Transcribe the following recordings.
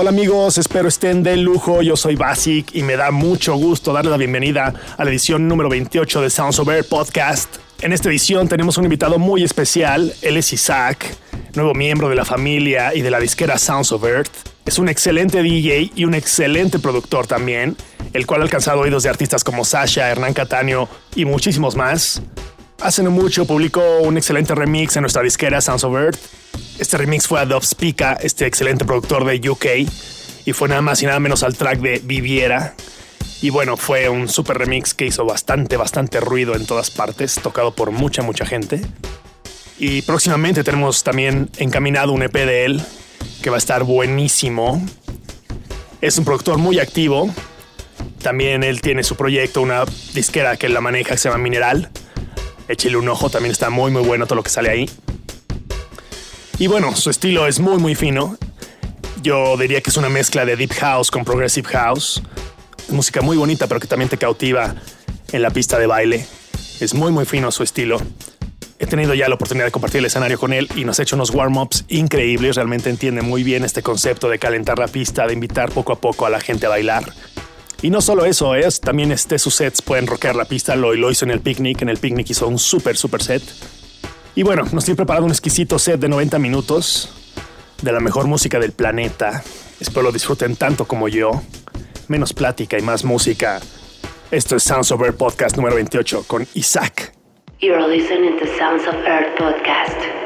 Hola amigos, espero estén de lujo. Yo soy Basic y me da mucho gusto darle la bienvenida a la edición número 28 de Sounds of Air Podcast. En esta edición tenemos un invitado muy especial. Él es Isaac, nuevo miembro de la familia y de la disquera Sounds of Earth. Es un excelente DJ y un excelente productor también, el cual ha alcanzado oídos de artistas como Sasha, Hernán Cataño y muchísimos más. Hace no mucho publicó un excelente remix en nuestra disquera Sounds of Earth este remix fue a Dove Spica, este excelente productor de UK, y fue nada más y nada menos al track de Viviera. Y bueno, fue un super remix que hizo bastante, bastante ruido en todas partes, tocado por mucha, mucha gente. Y próximamente tenemos también encaminado un EP de él, que va a estar buenísimo. Es un productor muy activo. También él tiene su proyecto, una disquera que la maneja que se llama Mineral. Échale un ojo, también está muy, muy bueno todo lo que sale ahí. Y bueno, su estilo es muy muy fino. Yo diría que es una mezcla de deep house con progressive house. música muy bonita, pero que también te cautiva en la pista de baile. Es muy muy fino su estilo. He tenido ya la oportunidad de compartir el escenario con él y nos ha hecho unos warm-ups increíbles. Realmente entiende muy bien este concepto de calentar la pista, de invitar poco a poco a la gente a bailar. Y no solo eso, es también este, sus sets pueden rockear la pista. Lo, lo hizo en el picnic. En el picnic hizo un super, super set. Y bueno, nos tiene preparado un exquisito set de 90 minutos de la mejor música del planeta. Espero lo disfruten tanto como yo. Menos plática y más música. Esto es Sounds of Earth Podcast número 28 con Isaac. You're listening to Sounds of Earth Podcast.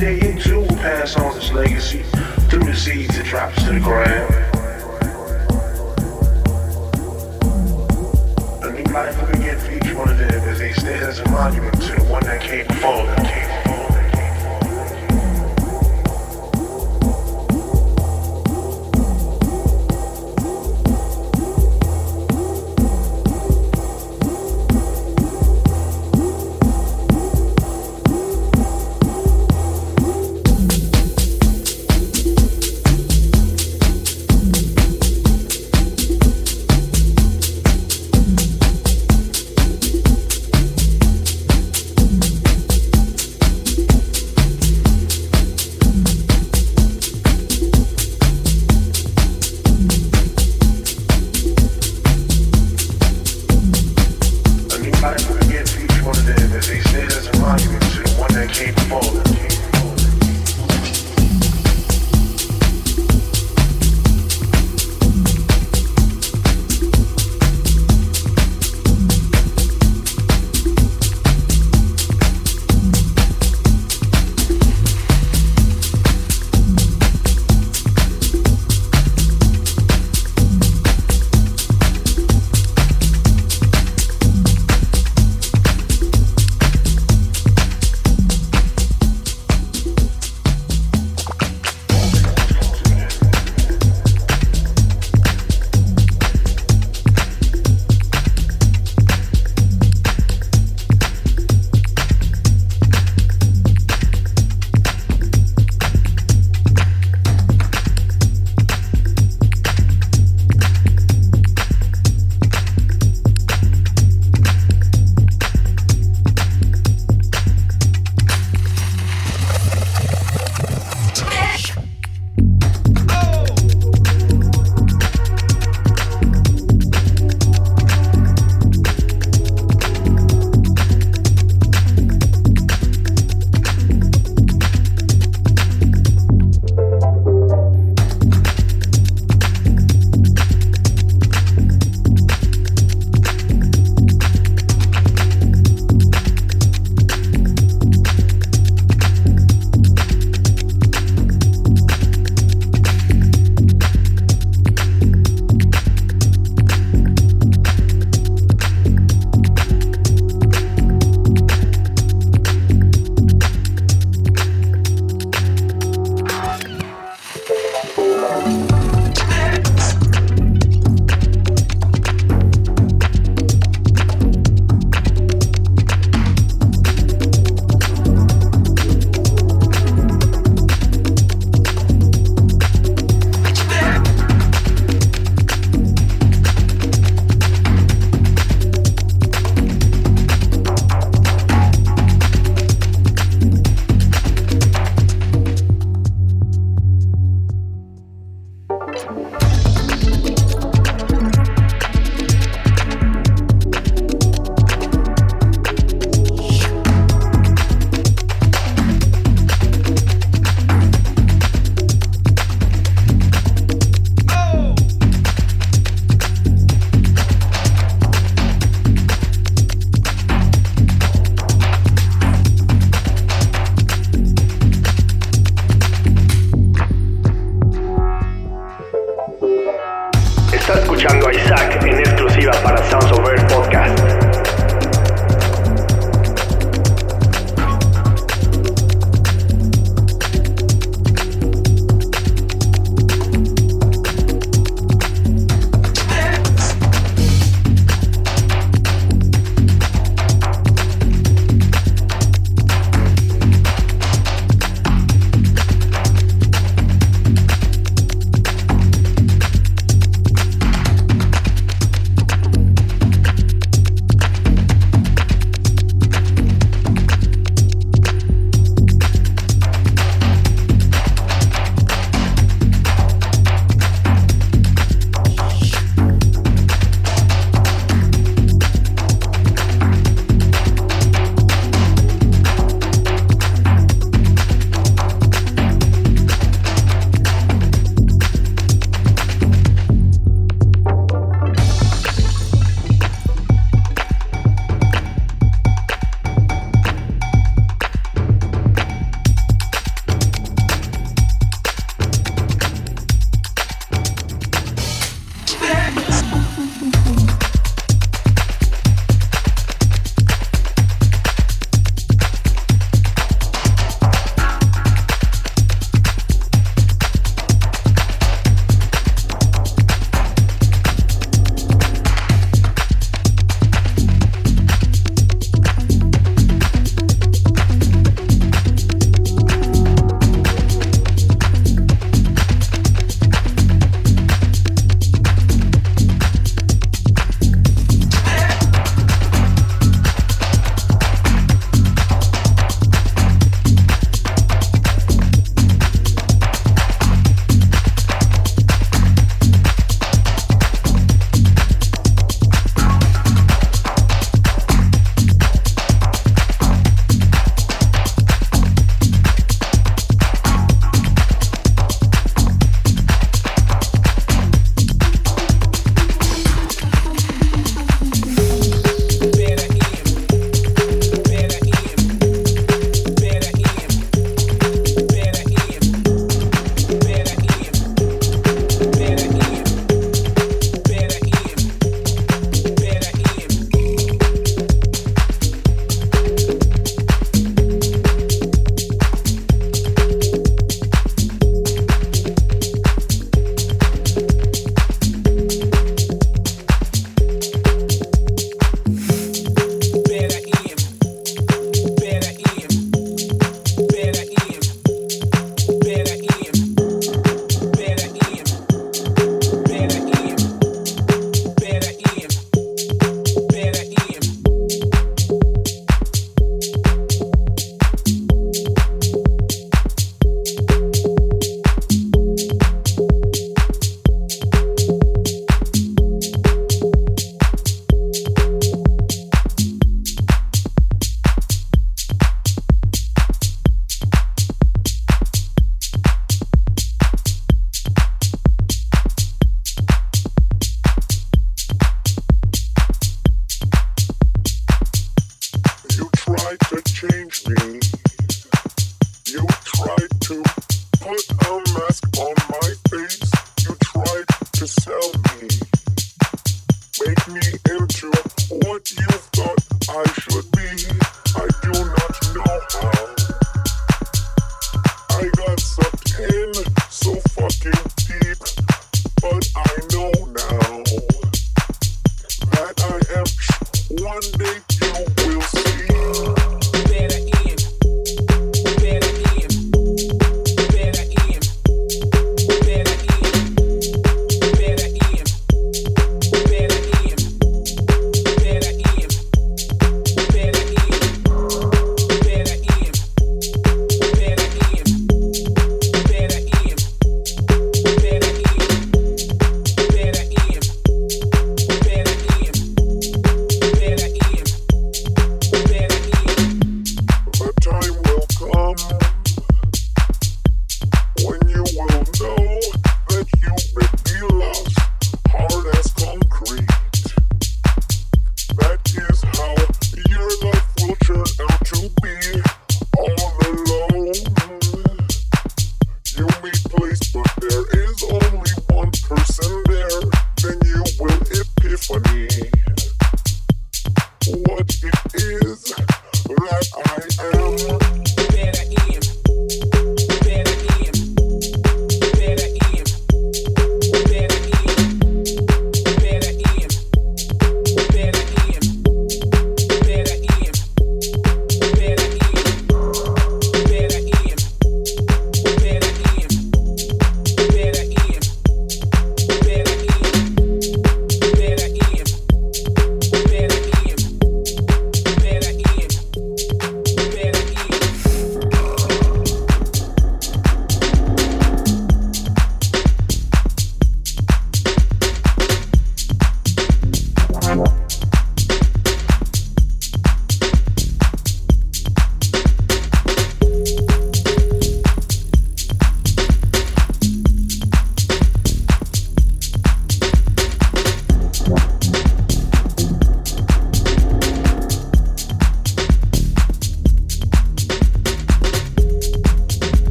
day in June will pass on this legacy through the seeds it drops to the ground. A new life will begin for each one of them as they stand as a monument to the one that came before them.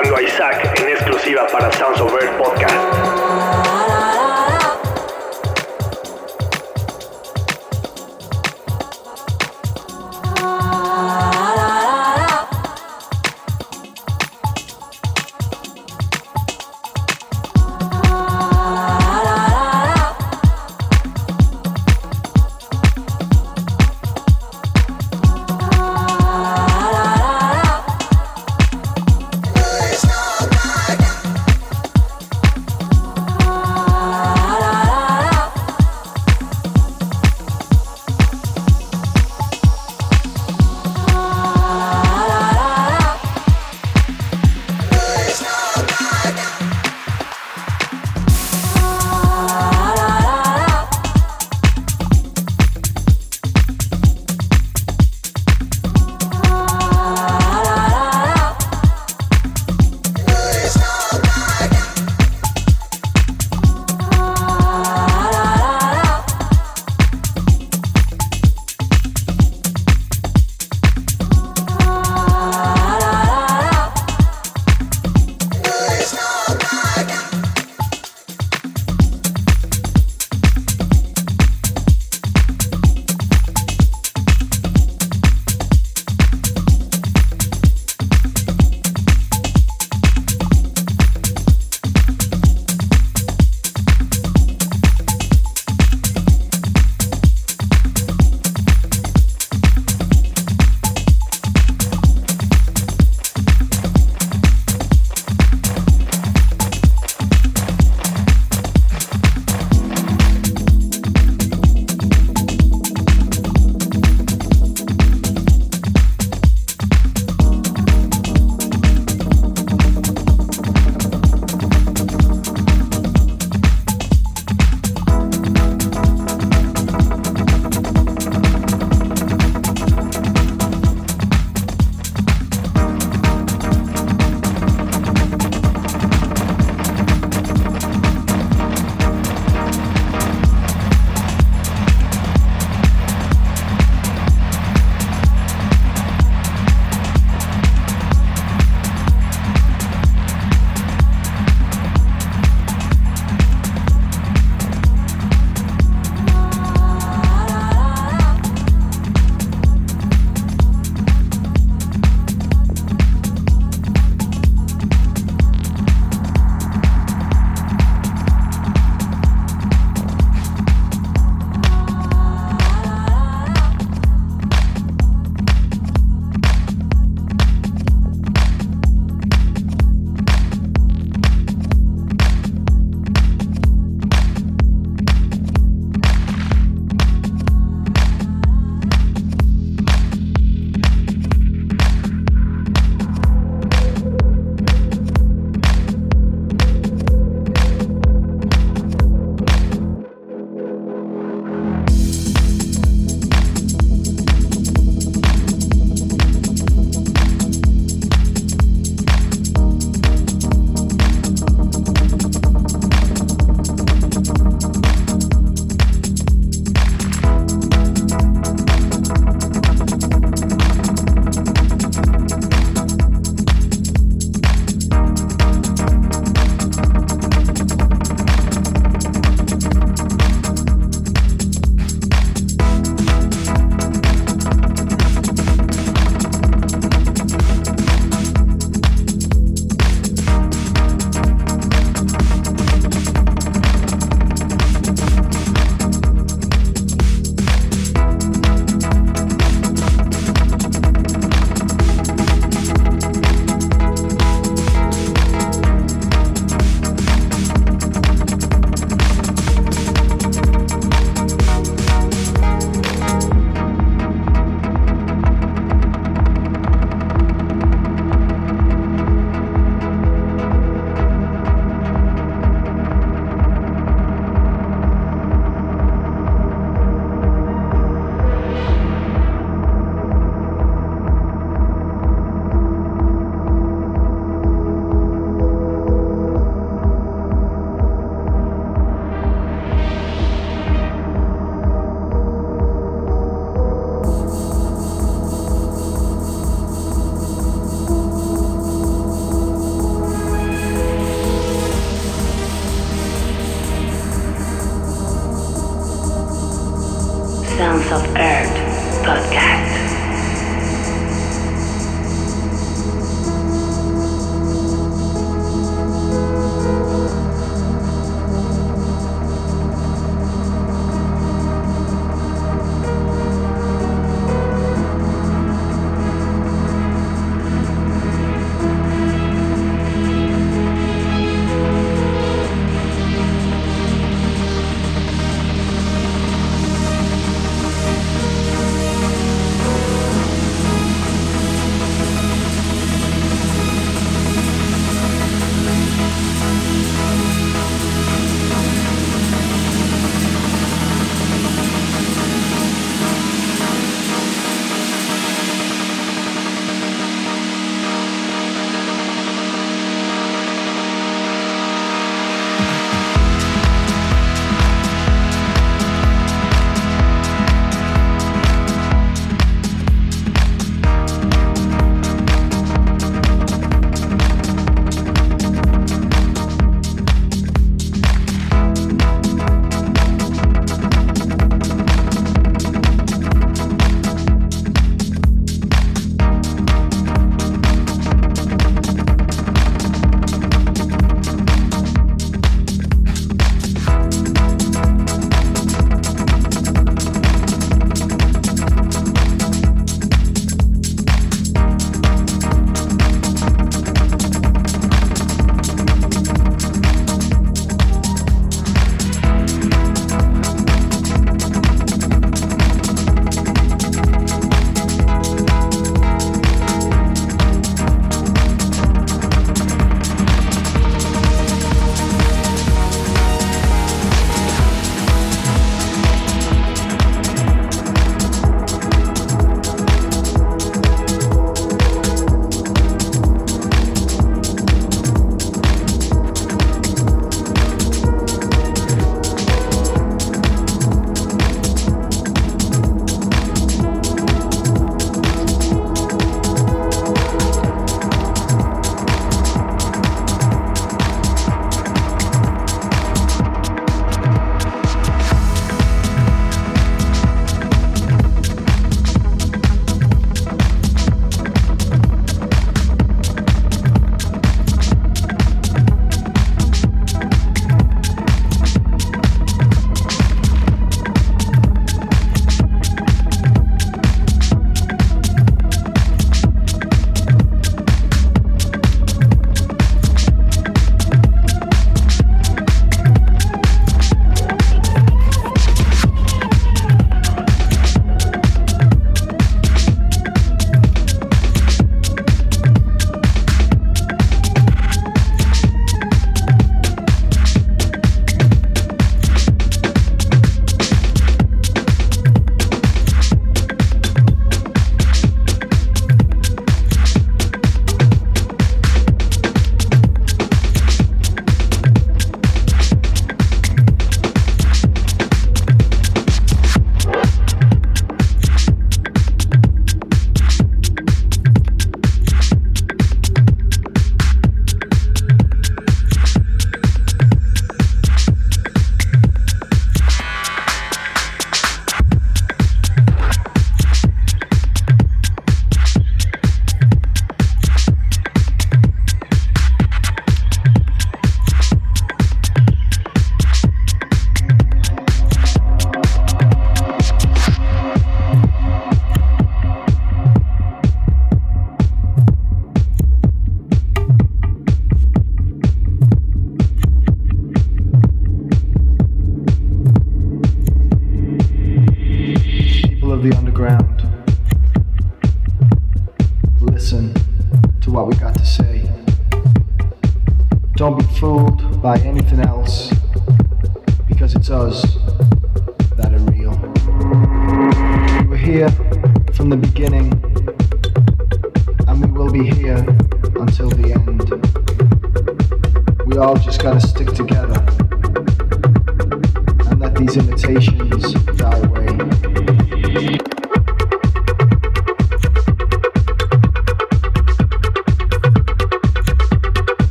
A Isaac en exclusiva para Sounds of Earth Podcast.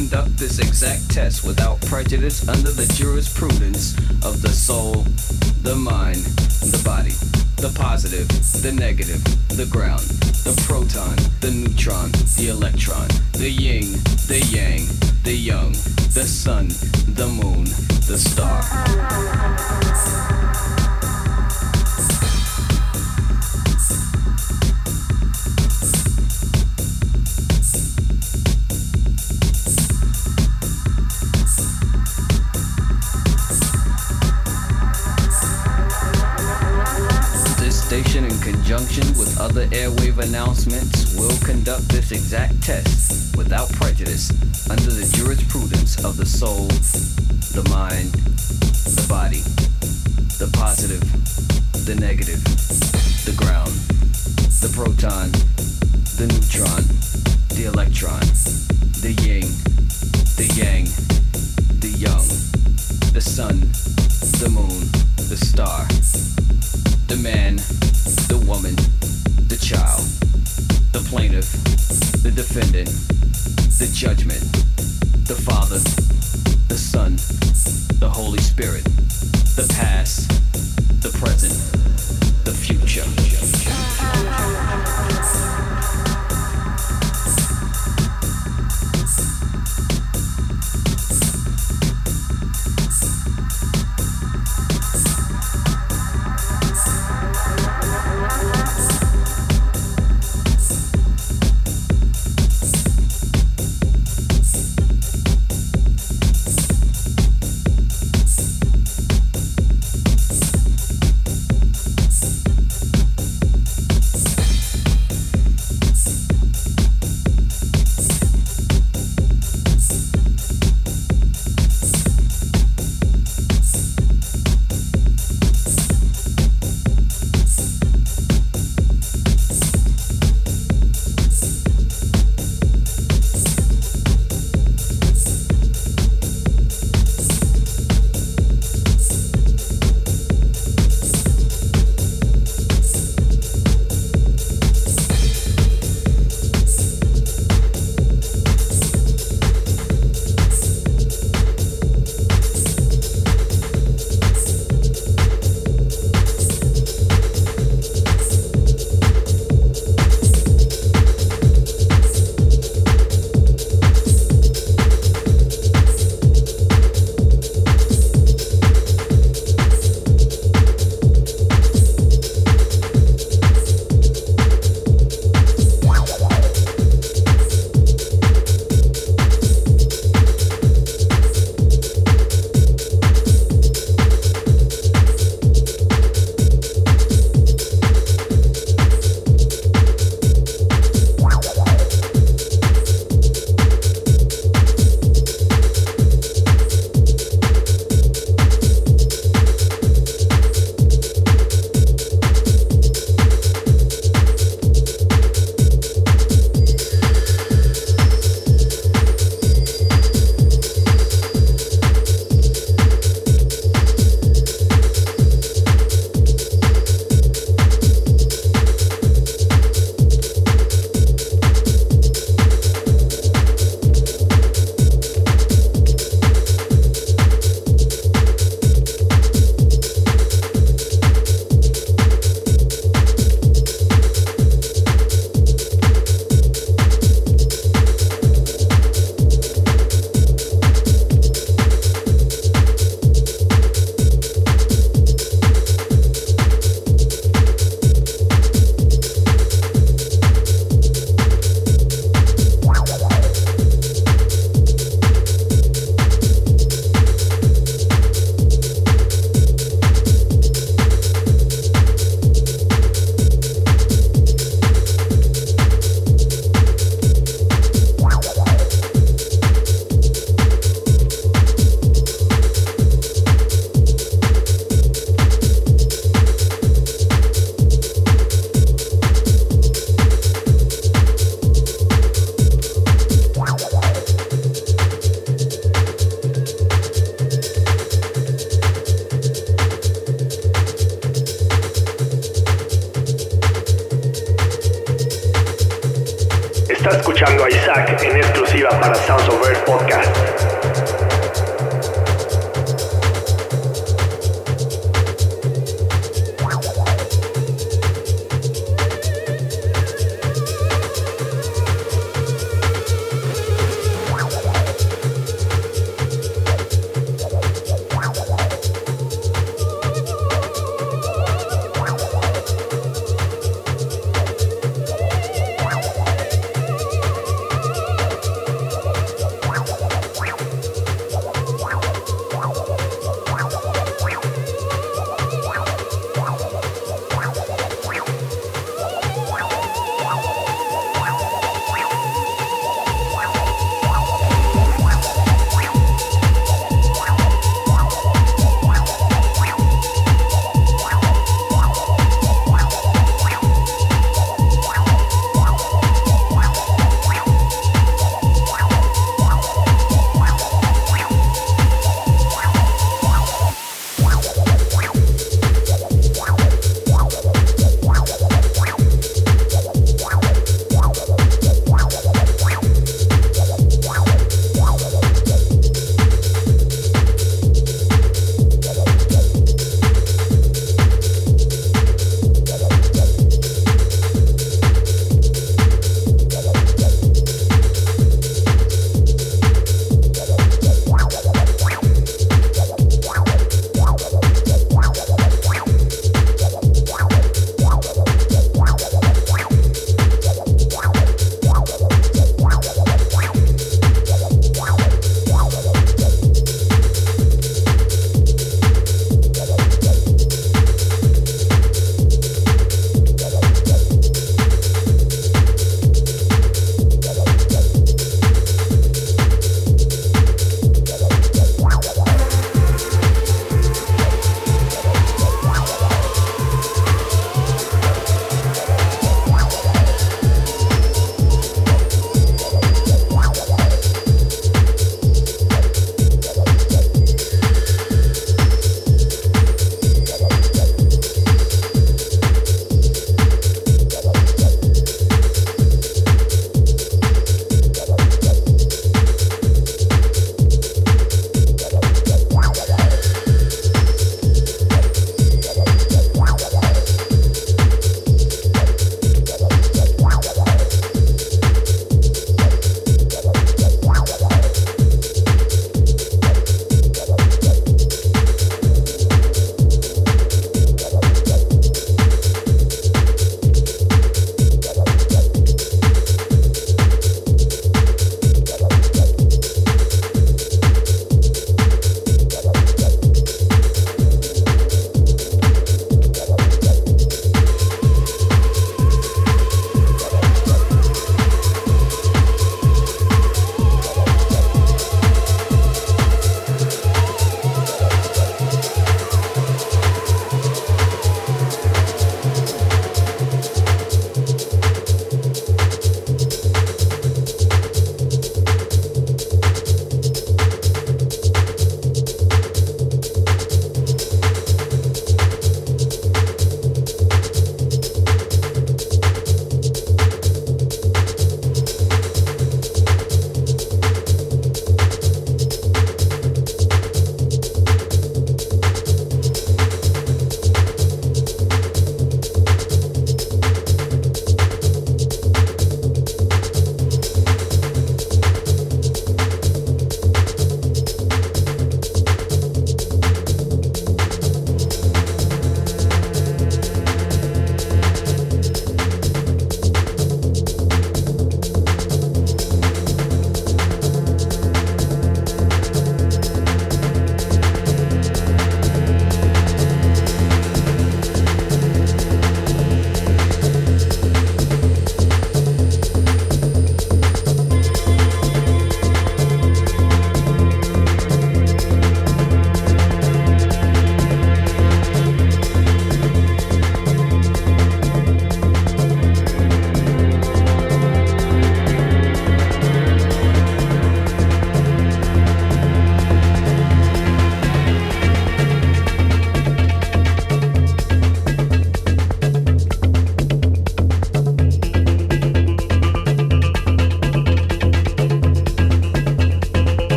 Conduct this exact test without prejudice under the jurisprudence of the soul, the mind, the body, the positive, the negative, the ground, the proton, the neutron, the electron, the yin, the yang, the young, the sun, the moon, the star. Announcements, will conduct this exact test without prejudice under the jurisprudence of the soul, the mind, the body, the positive, the negative, the ground, the proton, the neutron, the electron, the yin, the yang, the young, the sun, the moon, the star the man, the woman, the child, the plaintiff, the defendant, the judgment, the Father, the Son, the Holy Spirit, the past, the present,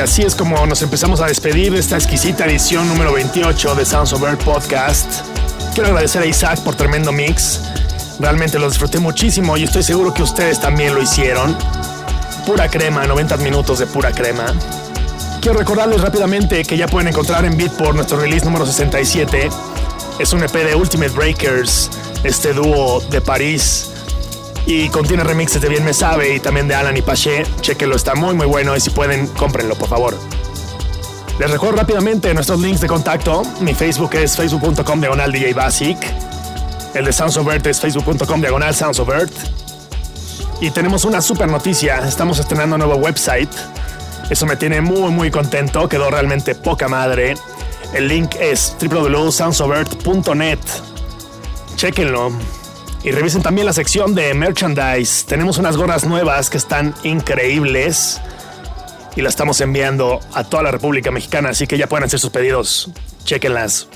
así es como nos empezamos a despedir de esta exquisita edición número 28 de Sounds of Earth Podcast. Quiero agradecer a Isaac por tremendo mix. Realmente lo disfruté muchísimo y estoy seguro que ustedes también lo hicieron. Pura crema, 90 minutos de pura crema. Quiero recordarles rápidamente que ya pueden encontrar en Beatport nuestro release número 67. Es un EP de Ultimate Breakers, este dúo de París. Y contiene remixes de Bien Me Sabe y también de Alan y Paché. Chequenlo, está muy muy bueno y si pueden, cómprenlo por favor. Les recuerdo rápidamente nuestros links de contacto. Mi Facebook es facebook.com diagonal DJ Basic. El de Sounds es facebook.com diagonal Sounds. Y tenemos una super noticia. Estamos estrenando un nuevo website. Eso me tiene muy muy contento. Quedó realmente poca madre. El link es www.soundsofearth.net. Chequenlo. Y revisen también la sección de merchandise. Tenemos unas gorras nuevas que están increíbles. Y las estamos enviando a toda la República Mexicana. Así que ya pueden hacer sus pedidos. Chequenlas.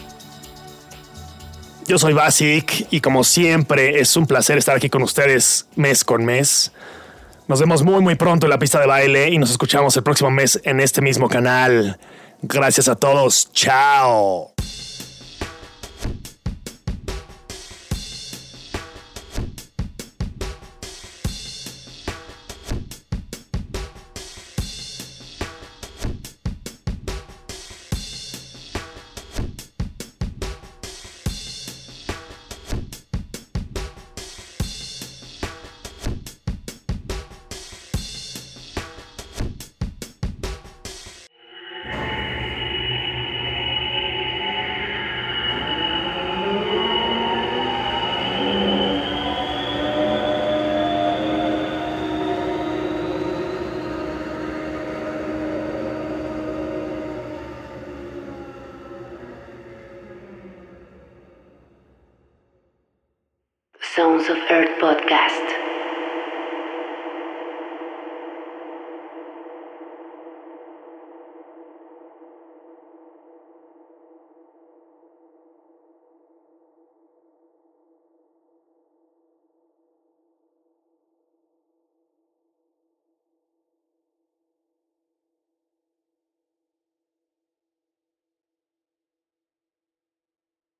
Yo soy Basic y como siempre es un placer estar aquí con ustedes mes con mes. Nos vemos muy muy pronto en la pista de baile y nos escuchamos el próximo mes en este mismo canal. Gracias a todos. Chao.